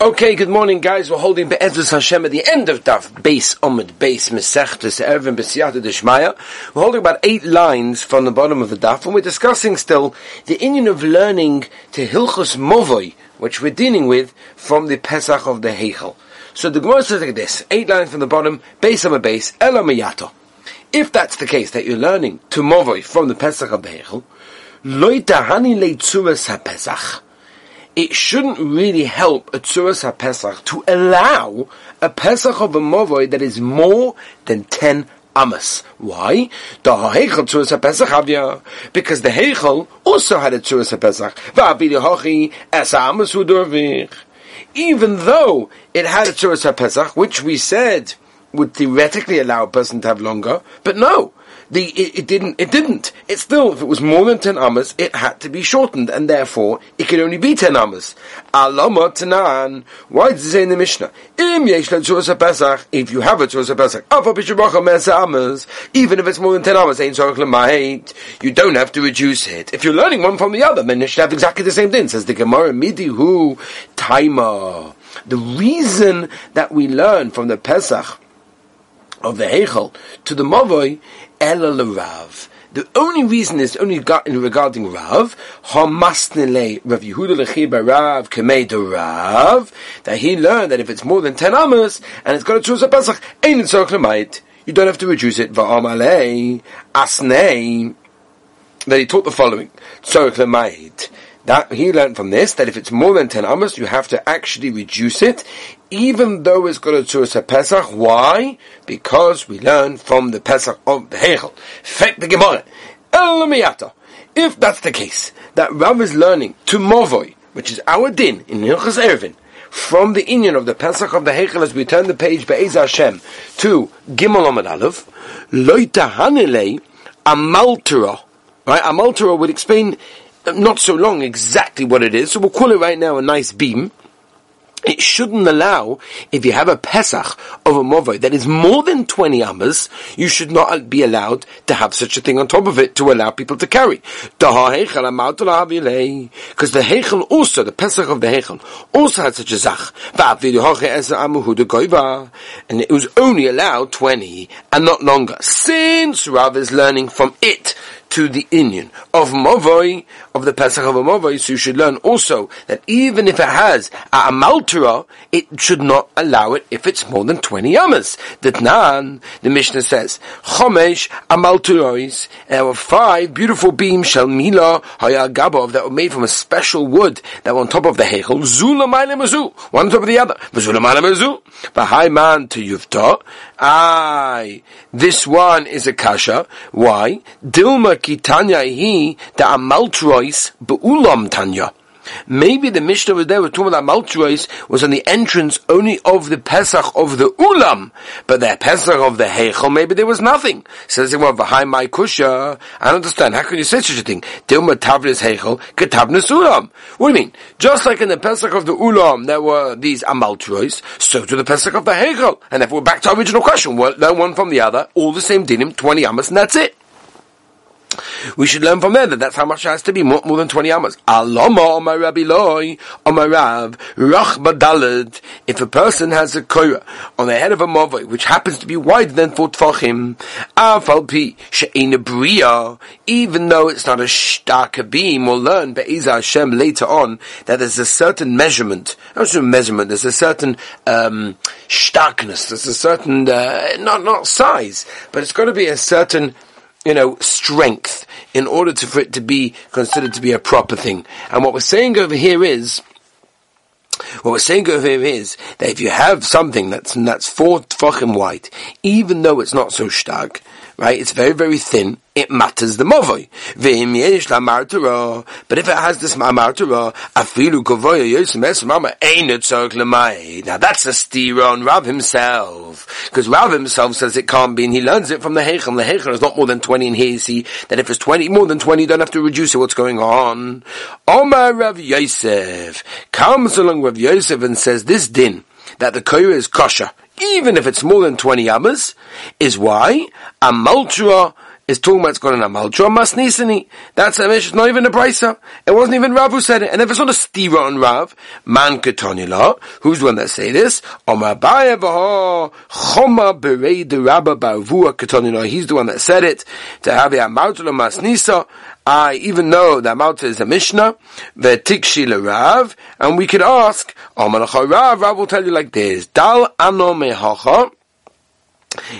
Okay, good morning, guys. We're holding Be'ezus Hashem at the end of Daf Base Omid Base Mesechtes Eiruvin B'Siyata Deshmaya. We're holding about eight lines from the bottom of the Daf, and we're discussing still the inyan of learning to Hilchus Movoi, which we're dealing with from the Pesach of the Heichel. So the Gemara says like this: eight lines from the bottom, Base Omid Base Elamayato. If that's the case, that you're learning to Movoi from the Pesach of the Heichel, Loi Tahani Leitzuras HaPesach it shouldn't really help a Tzuras HaPesach to allow a Pesach of a Movoi that is more than 10 Amas. Why? The. Because the Heichel also had a Tzuras HaPesach. Even though it had a Tzuras HaPesach, which we said would theoretically allow a person to have longer, but no, the it, it, didn't it didn't. It still if it was more than ten amas, it had to be shortened, and therefore it could only be ten amas. Alama tanan. Why does it say in the Mishnah? If you have a tzuras pesach. Even if it's more than ten amas, You don't have to reduce it. If you're learning one from the other, then you should have exactly the same thing. Says the Gemara, midi hu timer. The reason that we learn from the Pesach of the Heichel to the Mavoi, Ela Rav. The only reason is only in regarding Rav, Hamasnele Rav Yehuda Lechiba Rav Kamei Rav, that he learned that if it's more than 10 amas, and it's got a a Pesach, ain't it you don't have to reduce it, Va'amalei, Asnei, that he taught the following, Tzorach Lemayit, that he learned from this that if it's more than ten amas, you have to actually reduce it, even though it's got a tzuras Pesach. Why? Because we learn from the Pesach of the Heichel. Fek the Gemara. If that's the case, that Rav is learning to Movoi, which is our din in Hilchas Eiruvin, from the inyan of the Pesach of the Heichel as we turn the page Be'ez Hashem to Gimel Amad Aleph, Loita Hanele Amaltera. Right? Amaltera would explain not so long exactly what it is, so we'll call it right now a nice beam. It shouldn't allow, if you have a Pesach of a Movoi that is more than 20 Amas, you should not be allowed to have such a thing on top of it to allow people to carry. Because the Heichel also, the Pesach of the Heichel, also had such a Zach. And it was only allowed 20 and not longer. Since Rav is learning from it, to the inyan of Movoi, of the Pesach of a Movoi, so you should learn also that even if it has a Amaltera, it should not allow it if it's more than 20 yamas. That Nan, the Mishnah says, Chomesh Amalterois, there were five beautiful beams, Shalmila Hayagabov, that were made from a special wood that were on top of the Hechel, Zula Mazu, one on top of the other, Zula Mazu, high man to Yuvta, Aye, this one is a kasha. Why? Dilma kitanya hi the amaltrois beulam tanya. Maybe the Mishnah was there with talking about was on the entrance only of the Pesach of the Ulam, but the Pesach of the Heichel, maybe there was nothing. Says well, behind my kusha, I don't understand. How can you say such a thing? Dilma Tavnis Heichel, Ketavnis Ulam. What do you mean? Just like in the Pesach of the Ulam, there were these Amalchuis, so to the Pesach of the Heichel. And if we're back to our original question, well, learn one from the other, all the same dinim, 20 amas, and that's it. We should learn from there that that's how much it has to be, more, more than 20 amas. Alama my Rabbi Loi, my Rav, if a person has a koira on the head of a movai, which happens to be wider than four tfachim, Afal Pi, Bria, even though it's not a shtaka beam, we'll learn Be'eza Hashem later on that there's a certain measurement, not a measurement, there's a certain, um, starkness, there's a certain, uh, not, not size, but it's got to be a certain you know, strength in order to, for it to be considered to be a proper thing. And what we're saying over here is, what we're saying over here is that if you have something that's that's four tefachim wide, even though it's not so stark, right? It's very very thin it matters the la but if it has this martara, afilu kovoya yosem mama ain't. Now that's a steer on Rav himself, because Rav himself says it can't be, and he learns it from the Heichel. The Heichel is not more than twenty, and here you see that if it's twenty, more than twenty, you don't have to reduce it. What's going on? Omar Rav Yosef comes along Rav Yosef and says this din that the koyah is kosher, even if it's more than 20 amas, is why a maltra is talking about it's going to Amaltra Masnisani. That's a Mishnah, not even a Brisa. It wasn't even Rav who said it. And if it's not a Stira on Rav, Man Ketonila, who's the one that say this? Omar Baya Baha, Choma Berei de Rabba Barvua. He's the one that said it. To have a Amaltra Masnisa. I even know that Malta is a Mishnah, the Tikshi Rav, and we could ask, Omar Rav, Rav will tell you like this, Dal Ano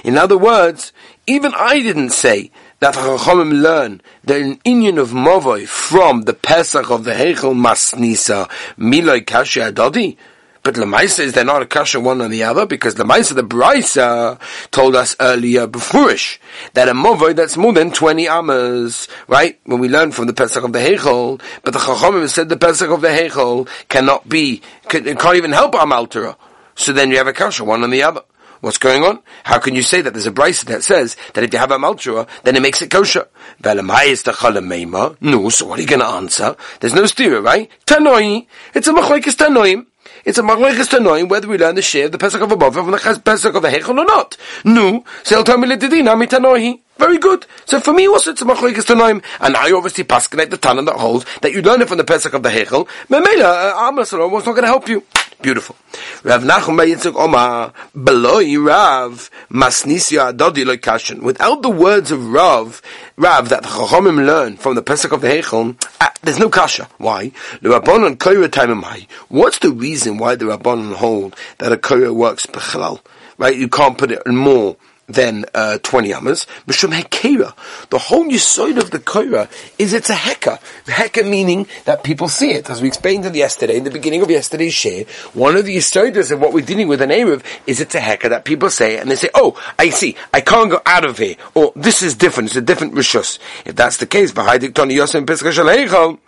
in other words, even I didn't say that Chachamim learn the an Inyan of Movoi from the Pesach of the Heichel Masnisa Miloi Kashi Adodi. But Lamaisa is they're not a kasha one on the other because Lamaisa the Brisa told us earlier beforish that a movoi that's more than twenty amas, right? When we learn from the Pesach of the Heichel, but the Chachamim said the Pesach of the Heichel cannot be, can't even help Amaltera. So then you have a kasha one on the other. What's going on? How can you say that? There's a brisa that says that if you have a malchua, then it makes it kosher. No, so what are you going to answer? There's no stira, right? Tanoi. It's a machlekes tanoim. It's a machlekes tanoim whether we learn the share of the pesach of above from the pesach of the hechon or not. No. So he'll tell me tanoi. Very good. So for me also it's a machlekes tanoim, and I obviously paskinate the Tana that holds that you learn it from the pesach of the hechel. Memela, uh, Amos was not going to help you. Beautiful. Rav Nachum Yitzchak Omar Beloi Rav Masnisya Adodi Kashan. Without the words of Rav, Rav that the Chachomim learn from the Pesach of the Heichel, ah, there's no kasha. Why? The Rabbanon. What's the reason why the Rabbanon hold that a Koira works bechalal? Right? You can't put it in more than uh, 20 amas. Mishum hekera. The whole yisoid of the koira is it's a heka. Heka meaning that people see it. As we explained in yesterday, in the beginning of yesterday's share, one of the yisoidas of what we're dealing with an Erev is it's a heka that people say, and they say, oh, I see, I can't go out of here, or this is different, it's a different rishus. If that's the case, v'haidik toni yosem pesach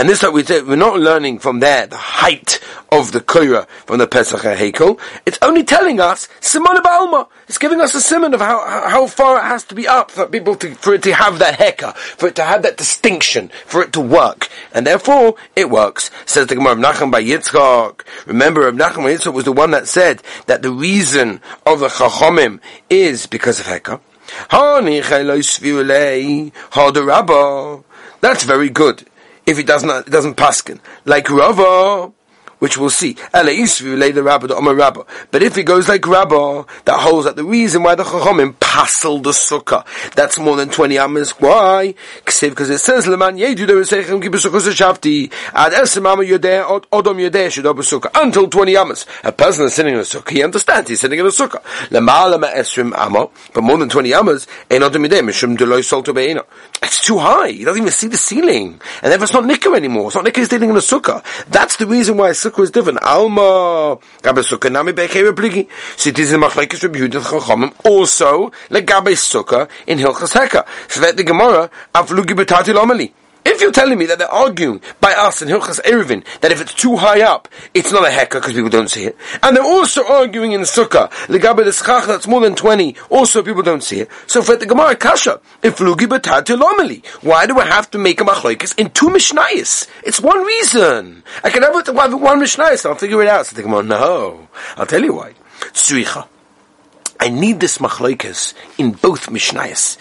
and this what we say, we're not learning from there the height of the Koira from the Pesach Heikel. It's only telling us Simon Balma. It's giving us a simon of how, how far it has to be up for people to, for it to have that heka, for it to have that distinction, for it to work. And therefore, it works. Says the Gemara of Nachum by Yitzchak. Remember, Rav Nachum by Yitzchak was the one that said that the reason of the Chachomim is because of heka. That's very good if he does not, doesn't paskin. Like Rava, which we'll see. Later Rabba the Omer Rabba. But if it goes like Rabba, that holds that the reason why the Chachomim passel the sukkah, that's more than 20 amas. Why? Because it says, Leman yedu de resechem ki b'sukkah shavti, ad esem amma yodeh, odom yodeh shudah b'sukkah, until 20 amas. A person is sitting in a sukkah, he understands, he's sitting in a sukkah. Lema lema esrim amma, but more than 20 amas, ein odom yodeh, mishum deloy solto be'ena. It's too high, he doesn't even see the ceiling. And therefore it's not nicker anymore, it's not nicker, he's sitting in a sukkah. That's the reason why a sukkah is different. Alma, gabe sukkah nami bekei repligi. So it is in machlekes Rabbi Yehuda Chachamim also like gabe sukkah in Hilchas Heka. So that the Gemara aflugi betati lomeli. If you're telling me that they're arguing by us in Hilchas Erevin that if it's too high up, it's not a heka because people don't see it, and they're also arguing in Sukkah legabe the schach that's more than twenty, also people don't see it. So for the Gemara Kasha, if lugi lomeli, why do I have to make a machlokes in two mishnayos? It's one reason. I can have it one mishnayos. I'll figure it out. So the Gemara, no, I'll tell you why. Tzricha. I need this machlokes in both mishnayos.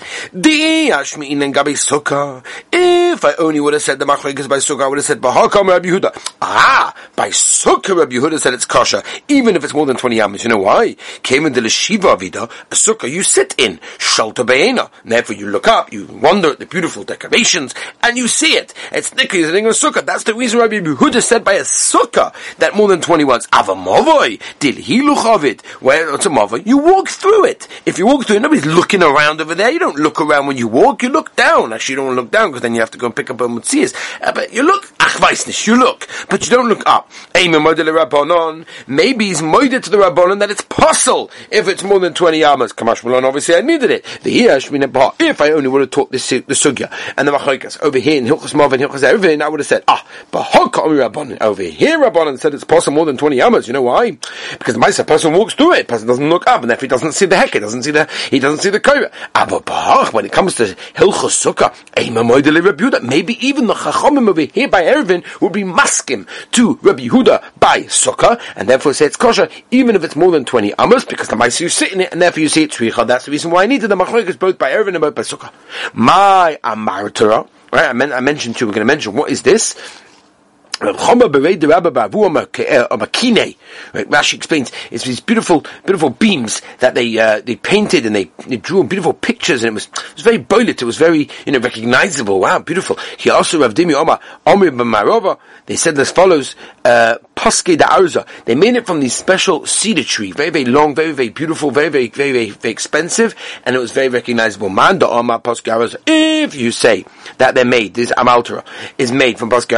If I only would have said the machlokes by sukkah, I would have said bahakam Rabbi Yehuda. Ah, by sukkah Rabbi Yehuda said it's kasha, even if it's more than twenty amas. You know why? Came in the leshiva vida, a sukkah you sit in shalta be'ena. Therefore, you look up, you wonder at the beautiful decorations, and you see it. It's nikki sitting in a sukkah. That's the reason Rabbi Yehuda said by a sukkah that more than twenty ones. Avamovoi dil hiluchavit. Where it's a mother, you walk through it. If you walk through it, nobody's looking around over there. You don't look around when you walk. You look down. Actually, you don't want to look down because then you have to go and pick up a mutzias. Uh, but you look, ach you look, but you don't look up. Maybe he's moided to the rabbanon that it's pasul if it's more than 20 amas. Kamash obviously I needed it. The if I only would have taught this, the sugya and the machoikas over here in Hilchas Mav and Hilchas Erevin, I would have said, ah, but rabbanon. Over here, rabbanon said it's pasul more than 20 amas. You know why? Because the person walks through it, person doesn't look up, and if he doesn't doesn't see the heck, he doesn't see the, he doesn't see the Korah. But when it comes to Hilchos Sukkah, maybe even the Chachamim over here by Eiruvin would be maskim to Rabbi Yehuda by Sukkah, and therefore say it's kosher, even if it's more than 20 amos, because the mice you sit in it, and therefore you see it's tzricha. That's the reason why I needed the machlokes both by Eiruvin and both by Sukkah. My Amar Torah, right? I, men- I mentioned to, you, we're going to mention, what is this? Rashi explains it's these beautiful, beautiful beams that they uh, they painted and they, they drew beautiful pictures and it was it was very boilet. It was very you know recognizable. Wow, beautiful. He also Rav Dimi Omar Omri B'Marova. They said as follows: uh, Paske da They made it from this special cedar tree, very very long, very very beautiful, very very very very, very expensive, and it was very recognizable. Manda Omar Paske If you say that they're made, this Amaltera is made from Paske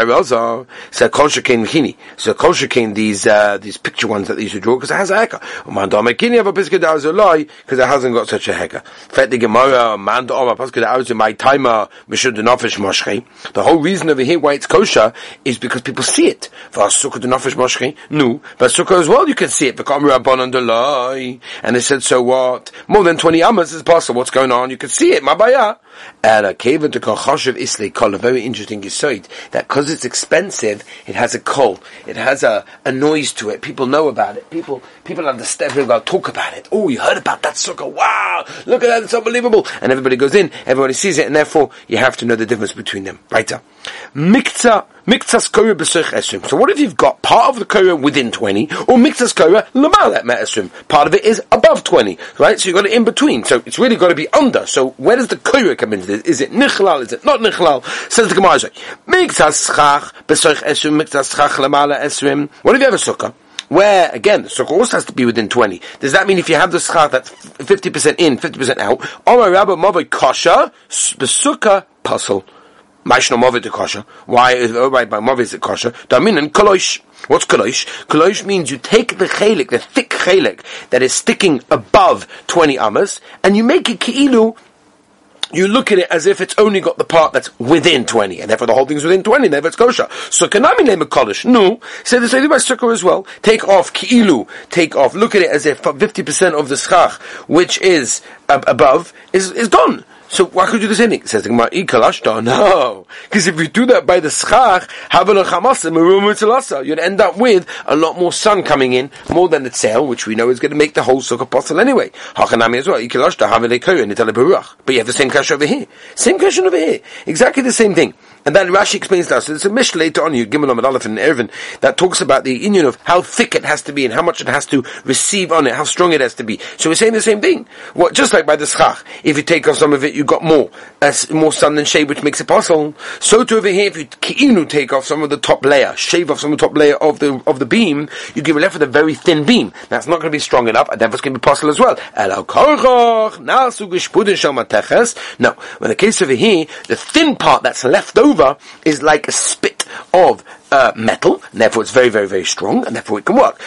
So Kol Shekain So Kol Shekain these uh, these picture ones that they used to draw because it has a heka. Manda Omar Kini have a Paske da lie because it hasn't got such a heka. Fet the Gemara Manda Omar Paske da my timer Mishud the Nofesh Moshche. The whole reason over here why it's kosher is because people see it. V'asukah the nafesh moshchi. No, v'asukah as well you can see it. And they said, so what? More than 20 amas is pasul. What's going on? You can see it. Mabaya. And a cave into kachashav isli kol, a very interesting yisoid, that because it's expensive, it has a kol. It has a, a noise to it. People know about it. People, people understand, people talk about it. Oh, you heard about that sukkah. Wow! Look at that, it's unbelievable. And everybody goes in, everybody sees it, and therefore you have to know the difference between them. Right? Mikta Miktas Korah b'sech esrim. So what if you've got part of the Korah within 20, or Miktas Korah l'malet esrim? Part of it is above 20, right? So you've got it in between. So it's really got to be under. So where does the Korah come into this? Is it nichlal? Is it not nichlal? Says the Gemara, Miktas schach b'sech esrim, Miktas schach l'malet esrim. What if you have a sukkah? where again the sukkah also has to be within twenty. Does that mean if you have the schach that's fifty percent in, fifty percent out? Omar Rabba Mavai Kasha the sukkah pasul. Maishno Movid kosher. Why is oh, right by Movid it kosher? Damin and kolosh. What's kolosh? Kolosh means you take the chelik, the thick chelik that is sticking above twenty amas, and you make it ki'ilu you look at it as if it's only got the part that's within 20, and therefore the whole thing's within 20, and therefore it's kosher. So kanami name a kodesh. No. Say the same thing by sukkah as well. Take off ki'ilu, take off, look at it as if 50% of the schach, which is ab- above, is, is done. So why could you do the same thing? Says the Gemara, "Ikalashta." No, because if you do that by the schach, you'd end up with a lot more sun coming in, more than the tzel, which we know is going to make the whole sukkah pasul anyway. As well. Ikalashta But you have the same question over here. Same question over here. Exactly the same thing. And then Rashi explains that. So there's a Mishnah later on, you Gimel Amad Aleph and Eiruvin, that talks about the union of how thick it has to be and how much it has to receive on it, how strong it has to be. So we're saying the same thing. What, just like by the schach, if you take off some of it, you got more, uh, more sun than shade, which makes it pasul. So to over here, if you ki'inu take off some of the top layer, shave off some of the top layer of the, of the beam, you give left with a very thin beam. That's not going to be strong enough, and therefore it's going to be pasul as well. No, in the case over here, the thin part that's left over is like a spit of uh, metal, and therefore it's very, very, very strong, and therefore it can work.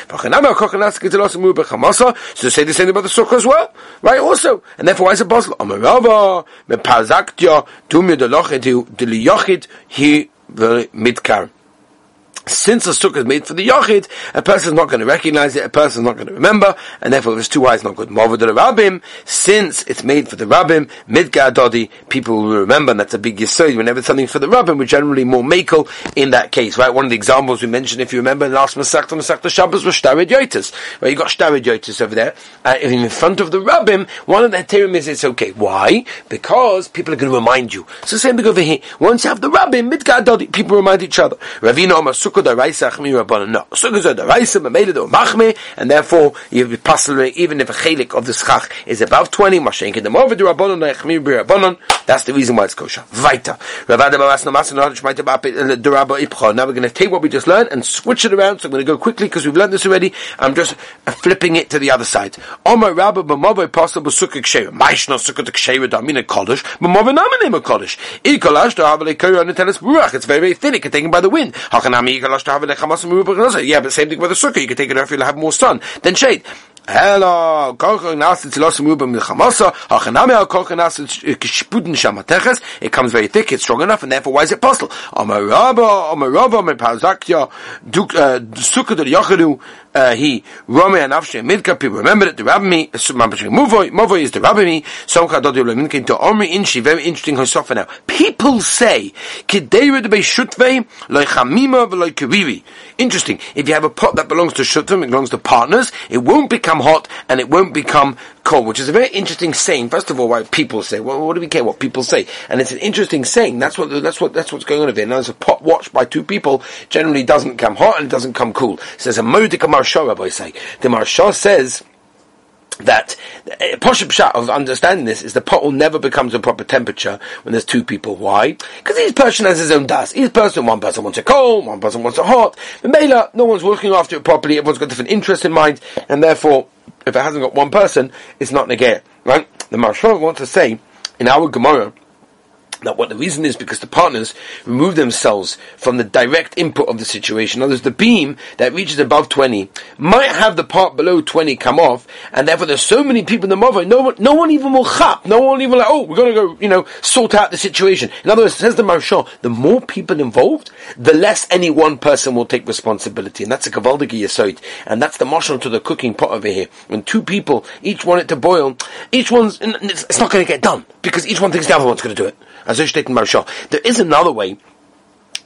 So say the same about the sukkah as well, right? Also, and therefore why is it pasul? He midkar since the sukkah is made for the yachid, a person is not going to recognize it, a person is not going to remember, and therefore if it's too high, it's not good. Mavod the rabbim, since it's made for the rabbim, midgar dodi, people will remember, and that's a big yisod. Whenever something's for the rabbim, we're generally more makel in that case, right? One of the examples we mentioned, if you remember, the last Masakta, Masakta Shabbos was Shtarid Yotis, right? You got Shtarid Yotis over there, uh, in front of the rabbim, one of the heterim is it's okay. Why? Because people are going to remind you. So same thing over here. Once you have the rabbim, midgar dodi, people remind each other. Ravina rabbanon. No, sukkahs are daraisa, mamela do machme, and therefore you'll be pasul even if a chelik of the schach is above twenty. Mashenkin the over the rabbanon achmi rabbanon. That's the reason why it's kosher. The rabba ipcha. Now we're going to take what we just learned and switch it around. So I'm going to go quickly because we've learned this already. I'm just uh, flipping it to the other side. Omar rabba b'mavay pasul sukkah ksheira. Maishna sukkah ksheira damina kodesh. B'mavay namanema kodesh. Ikolash to have a kara on the tennis It's very very thin. It can take by the wind. Hakanami yeah, but same thing with the sukkah. You can take it off, you'll have more sun than shade. Hello, it comes very thick, it's strong enough, and therefore why is it pasul? Uh, Uh, he, Rome and Afshe, Midka, people remember it, the Rabbi, Movoi, Movoi is the Rabbi, Somcha Dodu Leminkin to Omri Inshi, very interesting Hosofa now. People say, Kideira de Beishutvei, Loi Chamima, Interesting. If you have a pot that belongs to Shutvim, it belongs to partners, it won't become hot and it won't become cold, which is a very interesting saying. First of all, why people say, well, what do we care what people say? And it's an interesting saying. That's what, that's what, that's what's going on here. Now, there's a pot watched by two people generally doesn't come hot and it doesn't come cool. It says a modik marsha, Rabbi say. The marsha says, that uh, posh shot of understanding this is the pot will never becomes a proper temperature when there's two people. Why? Because each person has his own dust. Each person, one person wants it cold, one person wants it hot. The Mela, no one's looking after it properly, everyone's got different interests in mind, and therefore, if it hasn't got one person, it's not negate. Right? The Marshal wants to say, in our Gemara, now, what the reason is because the partners remove themselves from the direct input of the situation. In other words, the beam that reaches above 20 might have the part below 20 come off, and therefore there's so many people in the mother, no one, no one even will chap, no one even like, oh, we're going to go, you know, sort out the situation. In other words, says the Marshal, the more people involved, the less any one person will take responsibility. And that's a Kavaldagi Yesod. And that's the marshal to the cooking pot over here. When two people, each want it to boil, each one's, it's not going to get done, because each one thinks the other one's going to do it. There is another way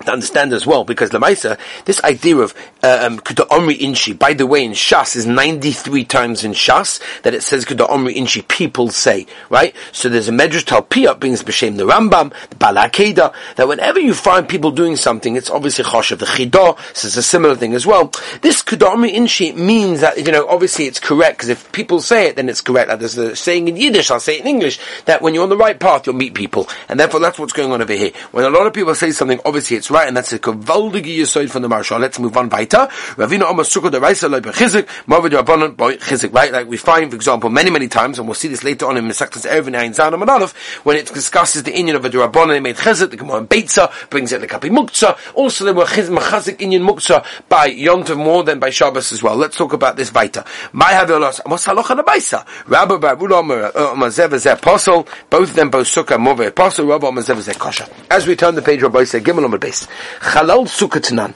to understand as well, because Lamaisa, this idea of uh, um, Omri Inshi, by the way, in Shas is 93 times in Shas that it says Kuda Omri Inshi, people say, right? So there's a Medrash Talpiyah brings B'Shem the Rambam, the Balakeda, that whenever you find people doing something, it's obviously Choshev. The Chidah says a similar thing as well. This Kuda Omri Inshi means that, you know, obviously it's correct, because if people say it, then it's correct. Like there's a saying in Yiddish, I'll say it in English, that when you're on the right path, you'll meet people. And therefore that's what's going on over here. When a lot of people say something, obviously it's right, and that's a gewaltige Yisoid from the Marshal. Let's move on weiter. Ravina Omer Sukkah the Reisa Loi Bechizik, Movid Rabbanon Boy Chizik, right? Like we find, for example, many, many times, and we'll see this later on in Mesechtas Erevin Ein Zanam and Aleph, when it discusses the inyan of a Rabbanon, made Chizik, the Gemara Beitza, brings it the Kapi Muktzah. Also, there were Machazik inyan Muktzah by Yontav more than by Shabbos as well. Let's talk about this weiter. My Havelos, what's Halacha the Baisa? Rabbi Barul Omer, uh, Omer Zev Zeh Apostle, both of them both Sukkah, Move Apostle, Rabbi Omer Zev Zeh Kosher. As we turn the page, Rabbi said, Gimel Omer Beis. Chalal Sukkah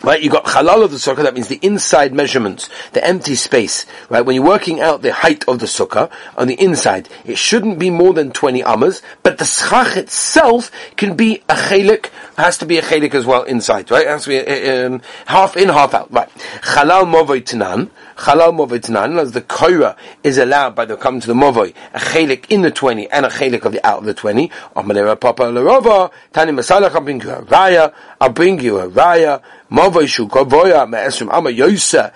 Right, you got halal of the sukkah, that means the inside measurements, the empty space, right? When you're working out the height of the sukkah, on the inside, it shouldn't be more than 20 amas, but the schach itself can be a chelik, has to be a chelik as well inside, right? It has to be um, half in, half out, right? Halal movoy tanan, halal movoy tanan, as the koira is allowed by the come to the movoy, a chelik in the 20 and a chelik of the out of the 20, Amalera papa tani masalach, I'll bring you a raya, I'll bring you a raya, Mavoi shu kovoya ama yosa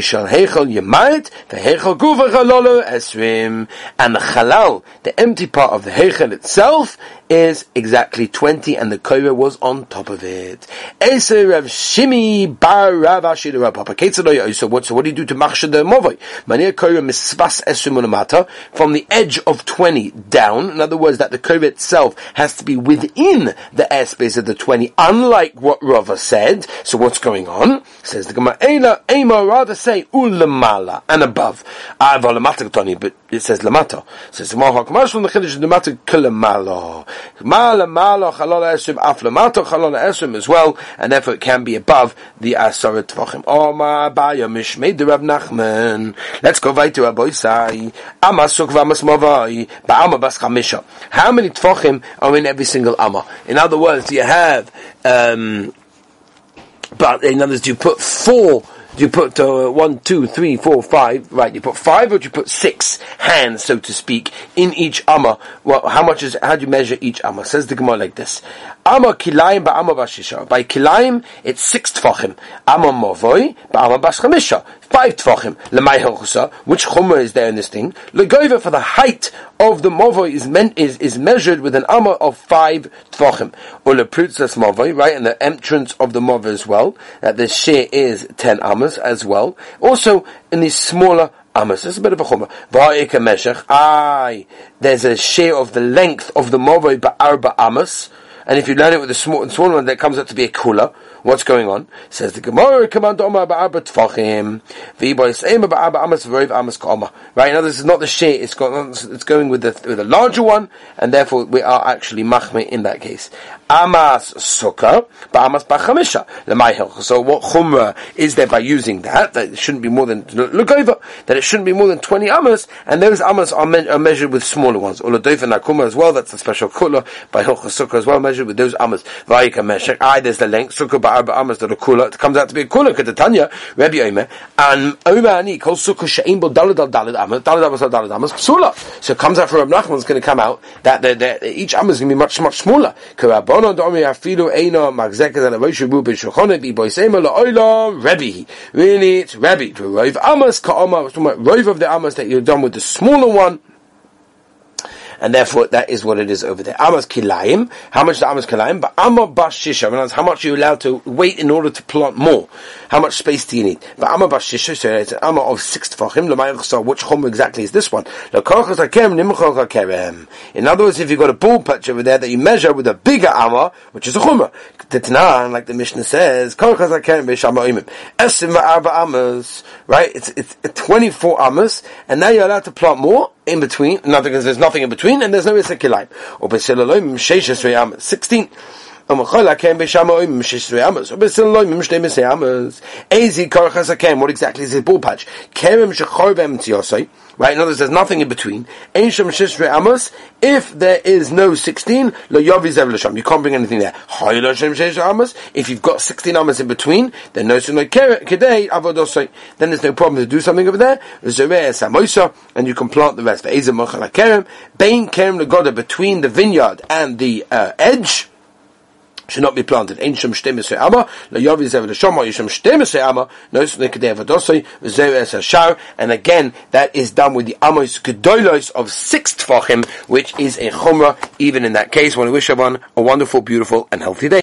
shal ve'heichel guva esrim. And the chalal, the empty part of the heichel itself is exactly 20 and the koira was on top of it. So what, so what do you do to machsha the essumunamata from the edge of 20 down. In other words, that the koira itself has to be within the airspace of the 20, unlike what Rava said. So what's going on? Says the Gemara, Ema, rather say ulamala, and above. But it says lamata. Says. Mala mala chalala esrim af lamata chalala esrim as well, and therefore it can be above the asara tvachim. Oh ma baya mishmei de Rav Nachman. Let's go right to Rabbi Sai. Amasuk v'amas mavai ba'ama bas chamisha. How many tvachim are in every single amma? In other words, you have, um, but in other words, you put four do you put uh, one, two, three, four, five? Right, you put five, or do you put six hands, so to speak, in each amma? Well, how much is? How do you measure each amma? Says the Gemara like this: Amma kilayim ba'amma bashisha. By kilaim, it's six tfachim. Amma movoi ba'amma baschamisha. Five tfachim. Lemay hilchusa. Which chumrah is there in this thing? Legoiva for the height of the movoi is meant is is measured with an amma of five tfachim. Or leprutzas movoi, right, and the entrance of the movoi as well. That the share is ten ammas as well. Also in these smaller amas. It's a bit of a chumrah. Va'ika meshach. Aye, there's a share of the length of the movoi ba'arba amas and if you learn it with a small, small one, that comes out to be a kula. What's going on? Says the Gemara, command Omar ba'arba tfachim, v'yiboy seim ba'arba amas v'roiv amas ka'oma. Right, now this is not the shit, it's, it's going with the, with the larger one, and therefore we are actually machme in that case. Amas sukkah, ba'amas ba'chamisha, l'mayhel. So what chumrah is there by using that? That it shouldn't be more than, look over, that it shouldn't be more than 20 amas, and those amas are, me- are measured with smaller ones. Uladoifa nakuma as well, that's a special kula, by hilchah sukkah as well, measured with those amas. Vayika meshek, I, there's the length, sukkah ba'arba amas, that a kula, it comes out to be a kula, kedatanya, Rabbi Omer, and Omer ani, kol sukkah she'im bo dalad al dalad amas, dalad amas al dalad amas, psula. So it comes out from Rabbi Nachman, it's going to come out, that the, the, each amas is going to be much, much smaller. Karabonon domi afilu eino magzeket al avoshu bu b'shochone bi boisema la'olam, Rebbe. Really, it's Rebbe. To Rov amas ka'oma, Rov of the amas that you're done with the smaller one, and therefore that is what it is over there. Amas kilayim, how much is amas kilayim? But amma bashisha, means how much are you allowed to wait in order to plant more? How much space do you need? But amma bashisha, so it's an amma of six tefachim, so which chum exactly is this one? In other words, if you've got a ball patch over there that you measure with a bigger amma, which is a chumrah, Titnan, like the Mishnah says, right? It's, it's 24 amas, and now you're allowed to plant more in between, nothing, there's nothing in between, and there's no Issa Kilayim. Or Besilolim, Sheshes Amas, 16. What exactly is his ball patch? Right, in other words, there's nothing in between. If there is no 16, you can't bring anything there. If you've got 16 amos in between, then no then there's no problem to do something over there. And you can plant the rest. Between the vineyard and the uh, edge, should not be planted. Ein shem shtemesre ama, la yavi zev l'shoma yishem shtemesre ama, nois nekadei avadosoi, v'zeu es hashar, and again, that is done with the amos gedolos of six tfachim, which is a chumrah, even in that case. I want to wish everyone a wonderful, beautiful, and healthy day.